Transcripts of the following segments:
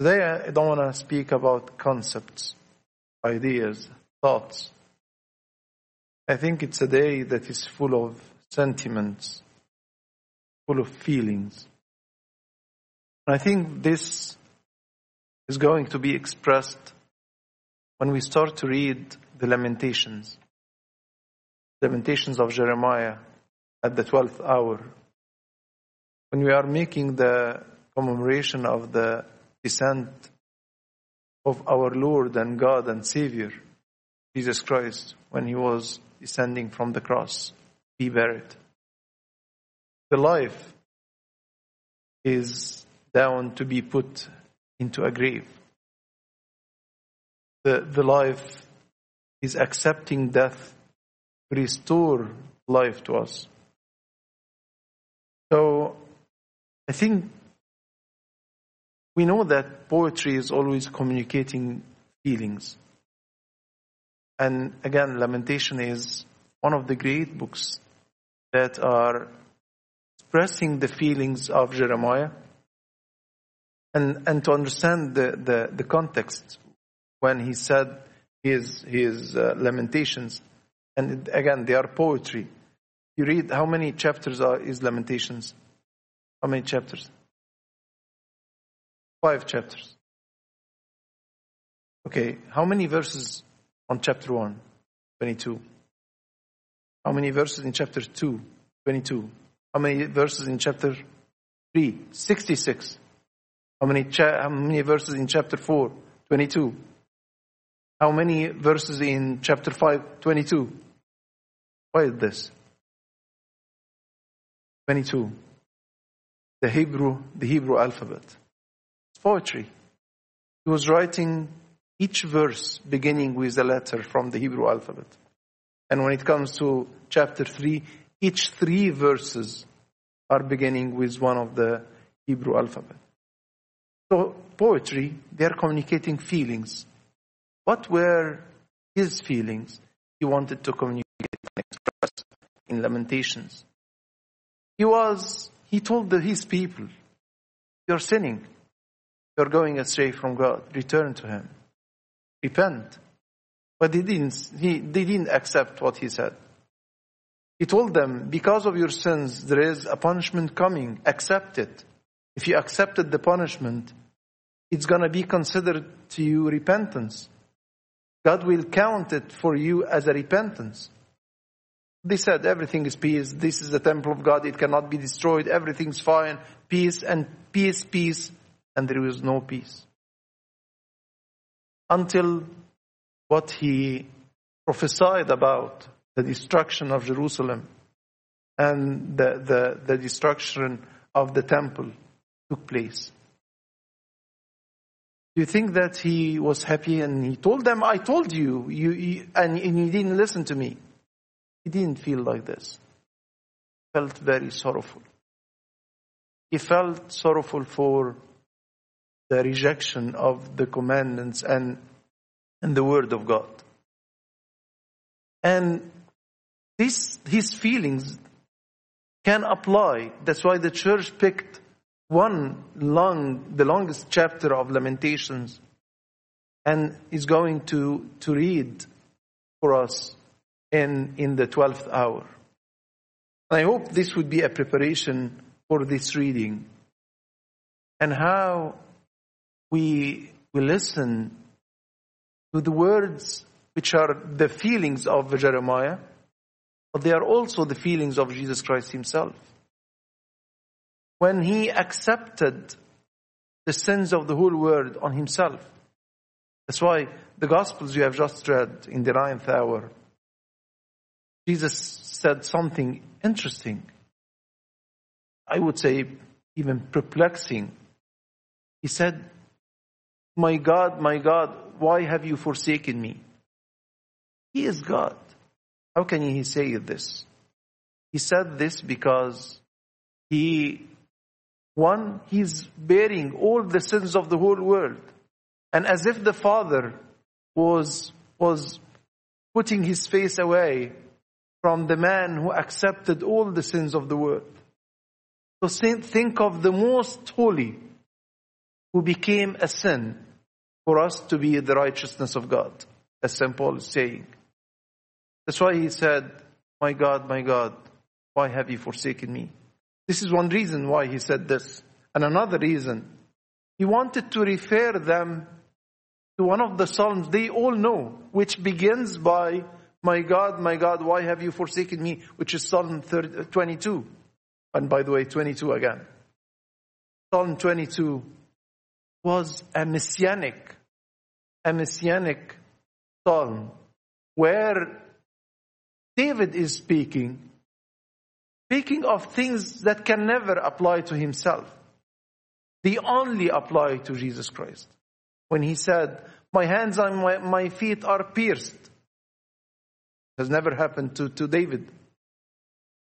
Today I don't want to speak about concepts, ideas, thoughts. I think it's a day that is full of sentiments, full of feelings. I think this is going to be expressed when we start to read the Lamentations. Lamentations of Jeremiah at the 12th hour. When we are making the commemoration of the descent of our Lord and God and Savior, Jesus Christ, when he was descending from the cross, be buried. The life is down to be put into a grave. The, the life is accepting death to restore life to us. So I think we know that poetry is always communicating feelings. And again, Lamentation is one of the great books that are expressing the feelings of Jeremiah and, and to understand the, the, the context when he said his, his uh, lamentations. And again, they are poetry. You read how many chapters are his lamentations? How many chapters? Five chapters. Okay, how many verses on chapter 1? 22. How many verses in chapter 2? 22. How many verses in chapter 3? 66. How many, cha- how many verses in chapter 4? 22. How many verses in chapter 5? 22. Why is this? 22. The Hebrew, the Hebrew alphabet. Poetry. He was writing each verse beginning with a letter from the Hebrew alphabet. And when it comes to chapter 3, each three verses are beginning with one of the Hebrew alphabet. So poetry, they are communicating feelings. What were his feelings he wanted to communicate and express in Lamentations? He was, he told the, his people, you're sinning. You're going astray from God. Return to Him. Repent. But they didn't, he, they didn't accept what he said. He told them, because of your sins, there is a punishment coming. Accept it. If you accepted the punishment, it's going to be considered to you repentance. God will count it for you as a repentance. They said everything is peace. This is the temple of God. It cannot be destroyed. Everything's fine. Peace and peace, peace. And there was no peace. Until what he prophesied about the destruction of Jerusalem and the, the, the destruction of the temple took place. Do you think that he was happy and he told them, I told you, you, you and, and you didn't listen to me? He didn't feel like this. He felt very sorrowful. He felt sorrowful for the rejection of the commandments and, and the word of God. And this, his feelings can apply. That's why the church picked one long, the longest chapter of Lamentations and is going to, to read for us in, in the 12th hour. I hope this would be a preparation for this reading and how we, we listen to the words which are the feelings of Jeremiah, but they are also the feelings of Jesus Christ himself when he accepted the sins of the whole world on himself. That's why the Gospels you have just read in the ninth hour, Jesus said something interesting. I would say even perplexing. He said, My God, my God, why have you forsaken me? He is God. How can he say this? He said this because he one, he's bearing all the sins of the whole world. And as if the Father was, was putting his face away from the man who accepted all the sins of the world. So think of the most holy, who became a sin for us to be the righteousness of God, as St. Paul is saying. That's why he said, My God, my God, why have you forsaken me? This is one reason why he said this. And another reason, he wanted to refer them to one of the Psalms they all know, which begins by, My God, my God, why have you forsaken me? Which is Psalm 22. And by the way, 22 again. Psalm 22 was a messianic, a messianic psalm where David is speaking, speaking of things that can never apply to himself. They only apply to Jesus Christ. When he said, my hands and my, my feet are pierced. Has never happened to, to David.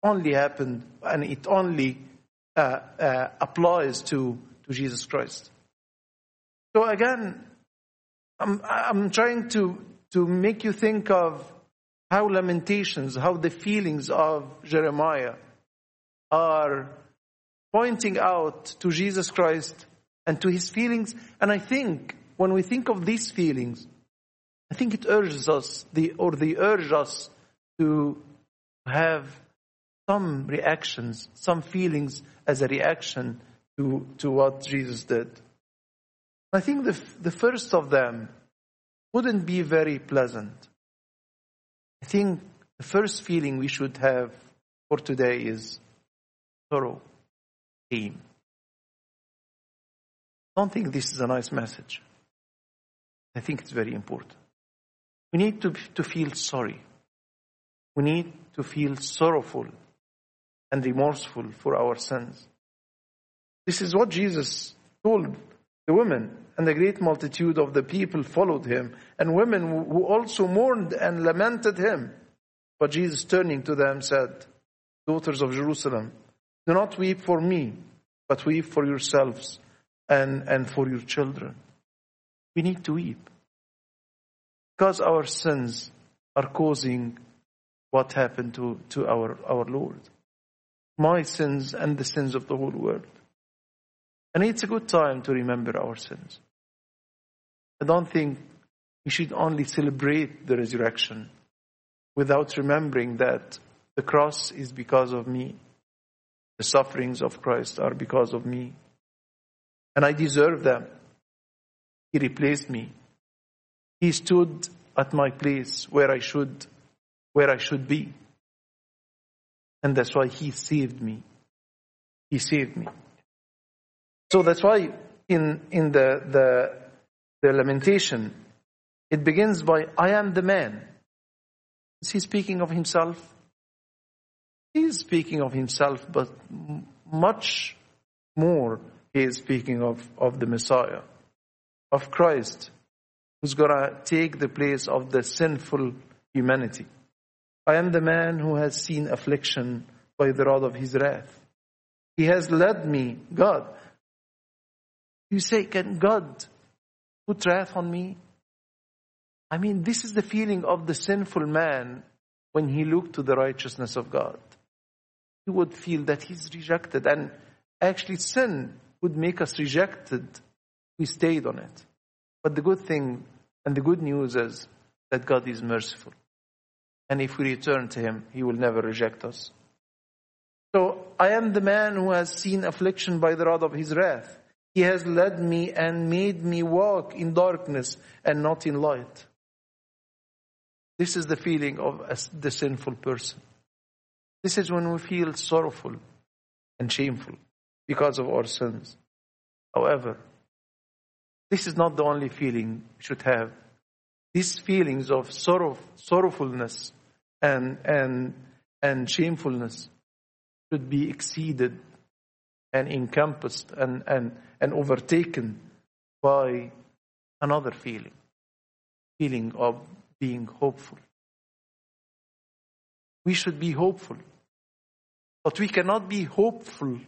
Only happened, and it only uh, uh, applies to, to Jesus Christ. So again, I'm, I'm trying to, to make you think of how lamentations, how the feelings of Jeremiah are pointing out to Jesus Christ and to his feelings. And I think when we think of these feelings, I think it urges us, the, or they urge us to have some reactions, some feelings as a reaction to, to what Jesus did. I think the, the first of them wouldn't be very pleasant. I think the first feeling we should have for today is sorrow, pain. I don't think this is a nice message. I think it's very important. We need to, to feel sorry. We need to feel sorrowful and remorseful for our sins. This is what Jesus told the women and the great multitude of the people followed him, and women who also mourned and lamented him. But Jesus turning to them said, Daughters of Jerusalem, do not weep for me, but weep for yourselves and, and for your children. We need to weep. Because our sins are causing what happened to, to our, our Lord. My sins and the sins of the whole world. And it's a good time to remember our sins. I don't think we should only celebrate the resurrection without remembering that the cross is because of me. The sufferings of Christ are because of me. And I deserve them. He replaced me. He stood at my place where I should, where I should be. And that's why he saved me. He saved me. So that's why in, in the, the, the lamentation, it begins by, I am the man. Is he speaking of himself? He is speaking of himself, but much more he is speaking of, of the Messiah, of Christ, who's going to take the place of the sinful humanity. I am the man who has seen affliction by the rod of his wrath. He has led me, God, you say, can God put wrath on me? I mean, this is the feeling of the sinful man when he looked to the righteousness of God. He would feel that he's rejected and actually sin would make us rejected. We stayed on it. But the good thing and the good news is that God is merciful. And if we return to Him, He will never reject us. So I am the man who has seen affliction by the rod of His wrath. He has led me and made me walk in darkness and not in light. This is the feeling of the sinful person. This is when we feel sorrowful and shameful because of our sins. However, this is not the only feeling we should have. These feelings of sorrow, sorrowfulness and, and, and shamefulness should be exceeded and encompassed and, and, and overtaken by another feeling, feeling of being hopeful. We should be hopeful, but we cannot be hopeful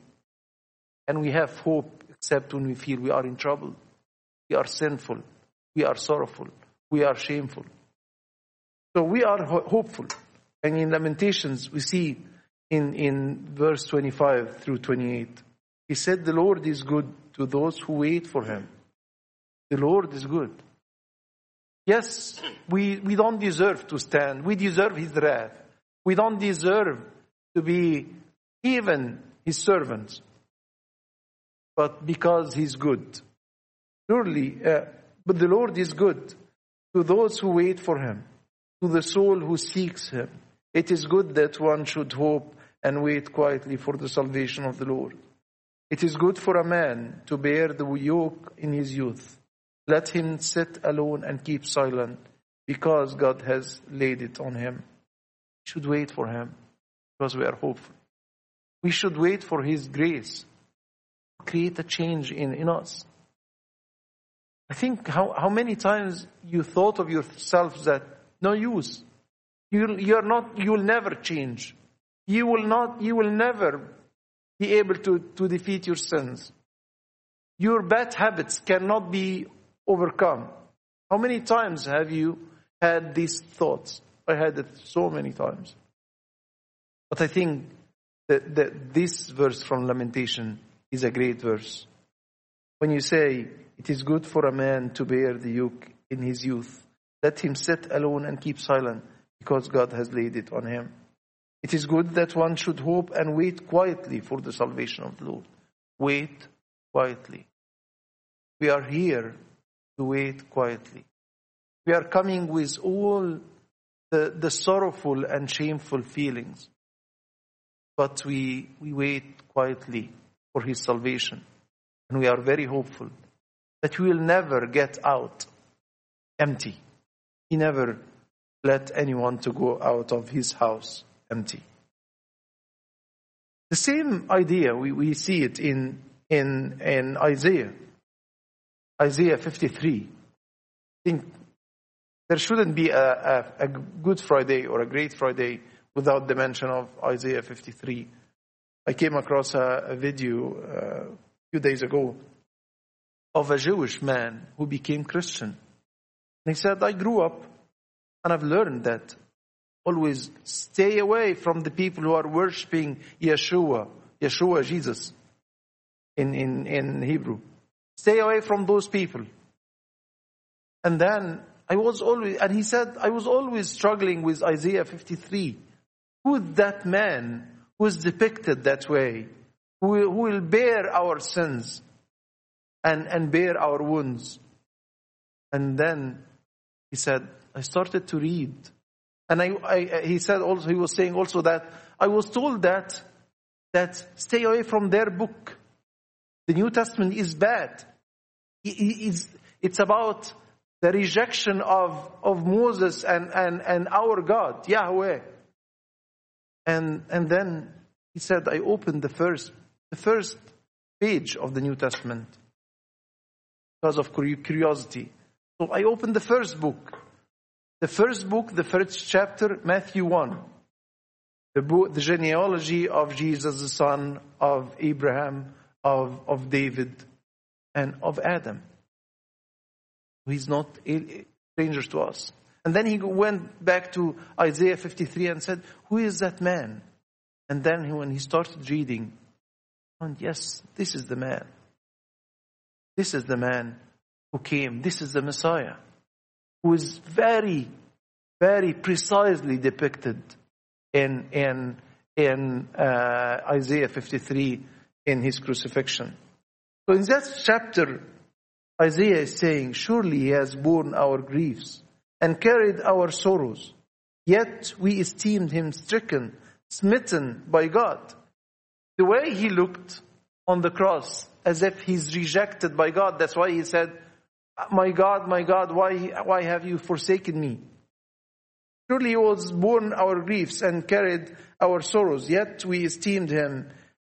and we have hope except when we feel we are in trouble, we are sinful, we are sorrowful, we are shameful. So we are ho- hopeful. And in Lamentations, we see in, in verse 25 through 28, he said, The Lord is good to those who wait for him. The Lord is good. Yes, we, we don't deserve to stand. We deserve his wrath. We don't deserve to be even his servants. But because he's good. Surely, uh, but the Lord is good to those who wait for him, to the soul who seeks him. It is good that one should hope and wait quietly for the salvation of the Lord. It is good for a man to bear the yoke in his youth. Let him sit alone and keep silent because God has laid it on him. We should wait for him because we are hopeful. We should wait for his grace to create a change in, in us. I think how, how many times you thought of yourself that no use. You, you're not, you will never change. You will not, you will never be able to, to defeat your sins. Your bad habits cannot be overcome. How many times have you had these thoughts? I had it so many times. But I think that, that this verse from Lamentation is a great verse. When you say, it is good for a man to bear the yoke in his youth, let him sit alone and keep silent because God has laid it on him. It is good that one should hope and wait quietly for the salvation of the Lord. Wait quietly. We are here to wait quietly. We are coming with all the, the sorrowful and shameful feelings. But we, we wait quietly for His salvation. And we are very hopeful that we will never get out empty. He never let anyone to go out of His house empty. The same idea, we, we see it in, in, in Isaiah. Isaiah 53. I think there shouldn't be a, a, a, Good Friday or a Great Friday without the mention of Isaiah 53. I came across a, a video uh, a few days ago of a Jewish man who became Christian. And he said, I grew up and I've learned that always stay away from the people who are worshiping Yeshua, Yeshua, Jesus, in, in, in Hebrew. Stay away from those people. And then I was always, and he said, I was always struggling with Isaiah 53. Who is that man who is depicted that way? Who who will bear our sins and, and bear our wounds? And then he said, I started to read. And I, I, he said also, he was saying also that I was told that, that stay away from their book. The New Testament is bad. It's about the rejection of, of Moses and, and, and our God, Yahweh. And, and then he said, I opened the first, the first page of the New Testament because of curiosity. So I opened the first book. The first book, the first chapter, Matthew 1. The, book, the genealogy of Jesus, the son of Abraham, of, of David and of Adam. He's not a stranger to us. And then he went back to Isaiah 53 and said, Who is that man? And then when he started reading, and yes, this is the man. This is the man who came. This is the Messiah who is very, very precisely depicted in, in, in uh, Isaiah 53 in his crucifixion. So in that chapter, Isaiah is saying, surely he has borne our griefs and carried our sorrows. Yet we esteemed him stricken, smitten by God. The way he looked on the cross, as if he's rejected by God. That's why he said, my God, my God, why, why have you forsaken me? Surely he was borne our griefs and carried our sorrows, yet we esteemed him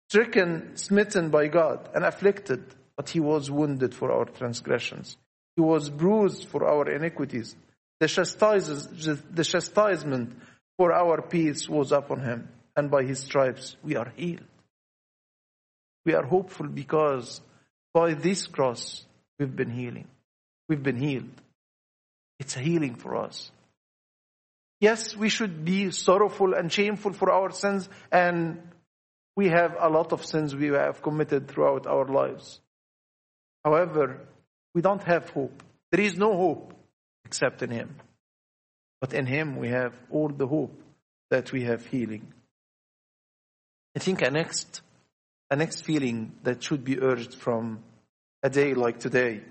stricken, smitten by God, and afflicted, but he was wounded for our transgressions. He was bruised for our iniquities. The, the chastisement for our peace was upon him, and by his stripes we are healed. We are hopeful because by this cross we've been healing. We've been healed. It's a healing for us. Yes, we should be sorrowful and shameful for our sins and we have a lot of sins we have committed throughout our lives. However, we don't have hope. There is no hope except in Him. But in Him we have all the hope that we have healing. I think a next, a next feeling that should be urged from a day like today,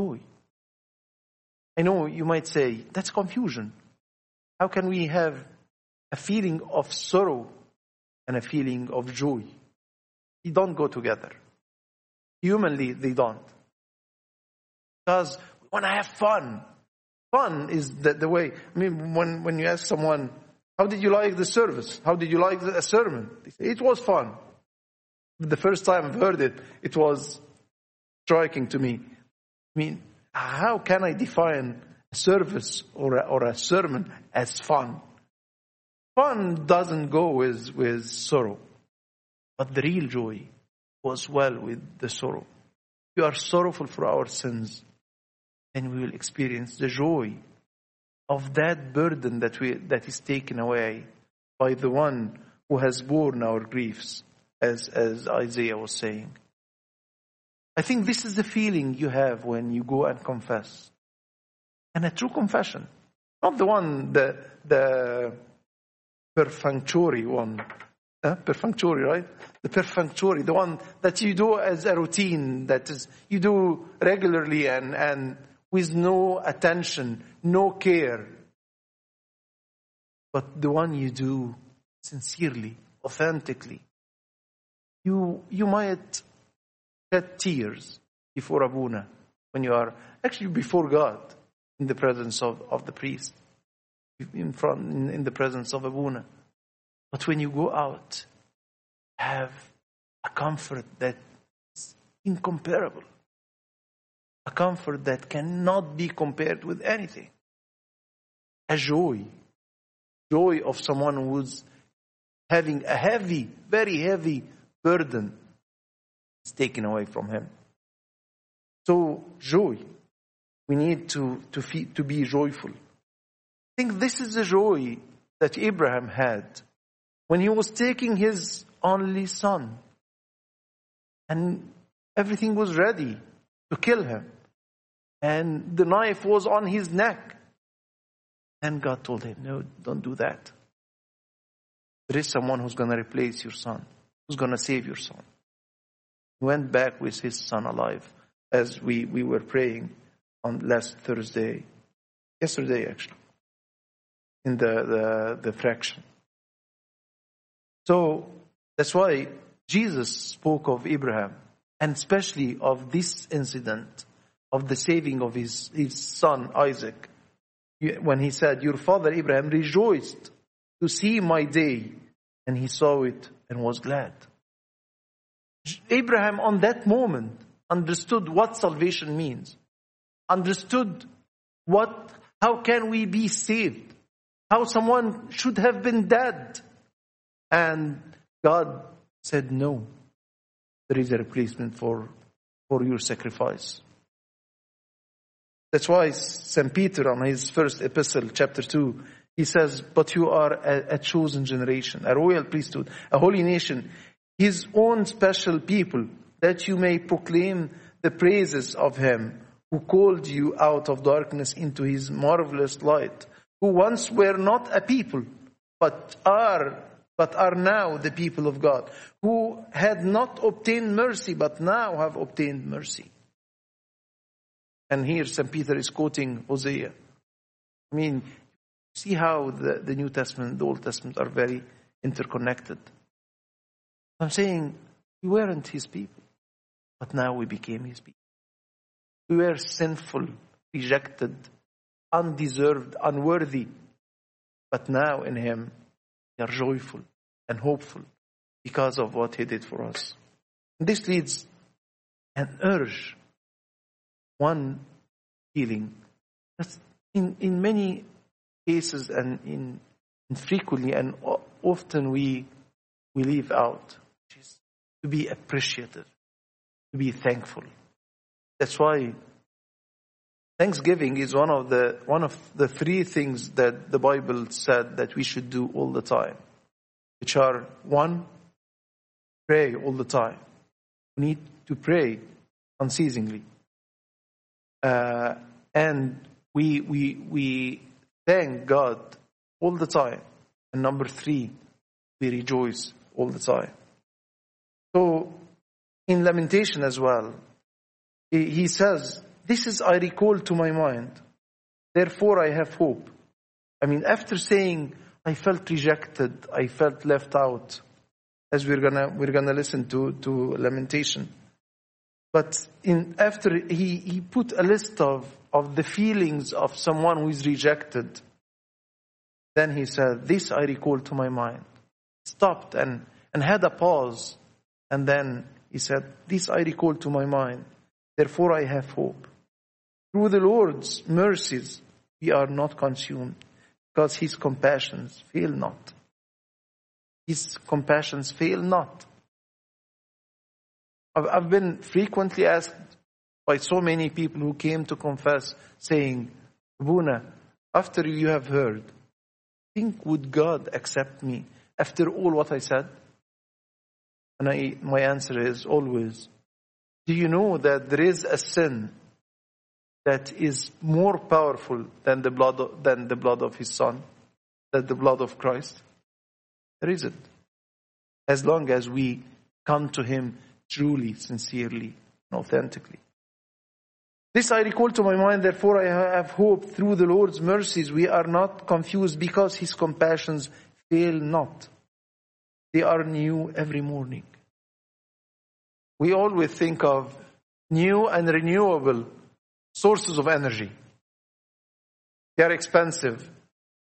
joy. I know you might say, that's confusion. How can we have a feeling of sorrow and a feeling of joy? They don't go together. Humanly, they don't. Because we want to have fun. Fun is the, the way. I mean, when, when you ask someone, how did you like the service? How did you like the sermon? They say, it was fun. The first time I've heard it, it was striking to me. I mean, how can I define a service or a, or a sermon as fun? Fun doesn't go with, with sorrow. But the real joy goes well with the sorrow. We are sorrowful for our sins, then we will experience the joy of that burden that we that is taken away by the one who has borne our griefs, as as Isaiah was saying. I think this is the feeling you have when you go and confess. And a true confession. Not the one, the, the perfunctory one. Uh, perfunctory, right? The perfunctory, the one that you do as a routine, that is, you do regularly and, and with no attention, no care. But the one you do sincerely, authentically. You, you might tears before Abuna when you are actually before God in the presence of, of the priest, in front, in, in the presence of Abuna. But when you go out, have a comfort that is incomparable. A comfort that cannot be compared with anything. A joy. Joy of someone who's having a heavy, very heavy burden is taken away from him. So, joy. We need to, to, feel, to be joyful. I think this is the joy that Abraham had when he was taking his only son. And everything was ready to kill him. And the knife was on his neck. And God told him, No, don't do that. There is someone who's going to replace your son, who's going to save your son went back with his son alive as we, we were praying on last Thursday, yesterday actually, in the, the, the fraction. So that's why Jesus spoke of Abraham and especially of this incident of the saving of his, his son Isaac. When he said, Your father Abraham rejoiced to see my day, and he saw it and was glad. Abraham on that moment understood what salvation means, understood what, how can we be saved, how someone should have been dead. And God said, no, there is a replacement for, for your sacrifice. That's why St. Peter on his first epistle, chapter 2, he says, but you are a, a chosen generation, a royal priesthood, a holy nation, his own special people, that you may proclaim the praises of him who called you out of darkness into his marvelous light, who once were not a people, but are but are now the people of God, who had not obtained mercy, but now have obtained mercy. And here St. Peter is quoting Hosea. I mean, see how the, the New Testament and the Old Testament are very interconnected. I'm saying we weren't his people, but now we became his people. We were sinful, rejected, undeserved, unworthy, but now in him we are joyful and hopeful because of what he did for us. And this leads an urge, one feeling that in, in many cases and in, in frequently and often we, we leave out to be appreciative, to be thankful. That's why Thanksgiving is one of the one of the three things that the Bible said that we should do all the time, which are one, pray all the time. We need to pray unceasingly. Uh, and we, we, we thank God all the time. And number three, we rejoice all the time. So, in Lamentation as well, he says, This is I recall to my mind, therefore I have hope. I mean, after saying, I felt rejected, I felt left out, as we're gonna, we're gonna listen to, to Lamentation. But in, after he, he put a list of, of the feelings of someone who is rejected, then he said, This I recall to my mind. Stopped and, and had a pause. And then he said, This I recall to my mind. Therefore I have hope. Through the Lord's mercies, we are not consumed because his compassions fail not. His compassions fail not. I've been frequently asked by so many people who came to confess saying, Buna, after you have heard, think would God accept me after all what I said? And I, my answer is always, do you know that there is a sin that is more powerful than the blood of, than the blood of his son, than the blood of Christ? There isn't. As long as we come to him truly, sincerely, and authentically. This I recall to my mind, therefore I have hope through the Lord's mercies. We are not confused because his compassions fail not. They are new every morning. We always think of new and renewable sources of energy. They are expensive,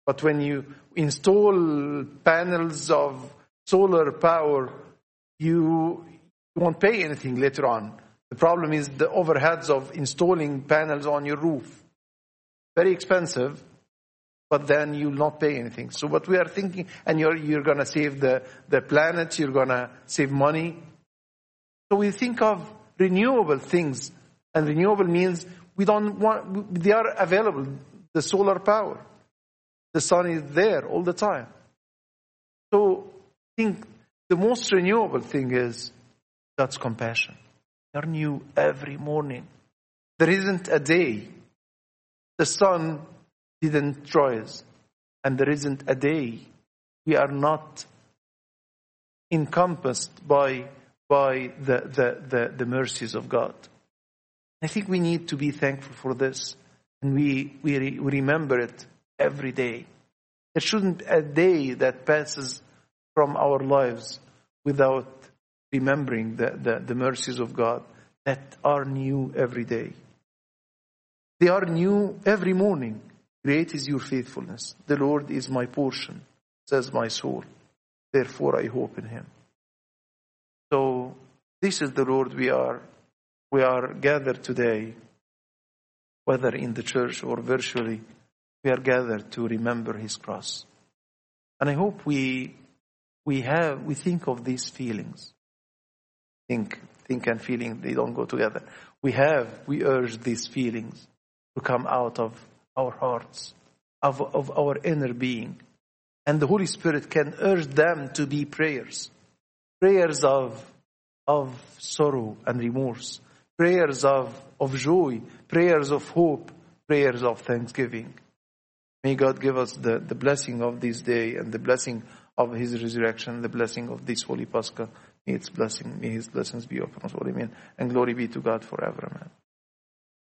but when you install panels of solar power, you won't pay anything later on. The problem is the overheads of installing panels on your roof. Very expensive, but then you'll not pay anything. So what we are thinking, and you're, you're gonna save the, the planet, you're gonna save money. So we think of renewable things, and renewable means we don't want, they are available, the solar power. The sun is there all the time. So I think the most renewable thing is God's compassion. They're new every morning. There isn't a day the sun didn't rise, and there isn't a day we are not encompassed by, by the, the, the, the mercies of God. I think we need to be thankful for this, and we, we, re, we remember it every day. There shouldn't be a day that passes from our lives without remembering the, the, the mercies of God that are new every day. They are new every morning. Great is your faithfulness. The Lord is my portion, says my soul. Therefore I hope in him. So this is the Lord we are we are gathered today, whether in the church or virtually, we are gathered to remember his cross. And I hope we we have we think of these feelings think, think and feeling, they don't go together. We have, we urge these feelings to come out of our hearts, of, of our inner being. And the Holy Spirit can urge them to be prayers. Prayers of, of sorrow and remorse. Prayers of, of joy. Prayers of hope. Prayers of thanksgiving. May God give us the, the blessing of this day and the blessing of His resurrection, the blessing of this Holy Pascha. May its blessing, may his blessings be upon us all. Amen. And glory be to God forever. Amen.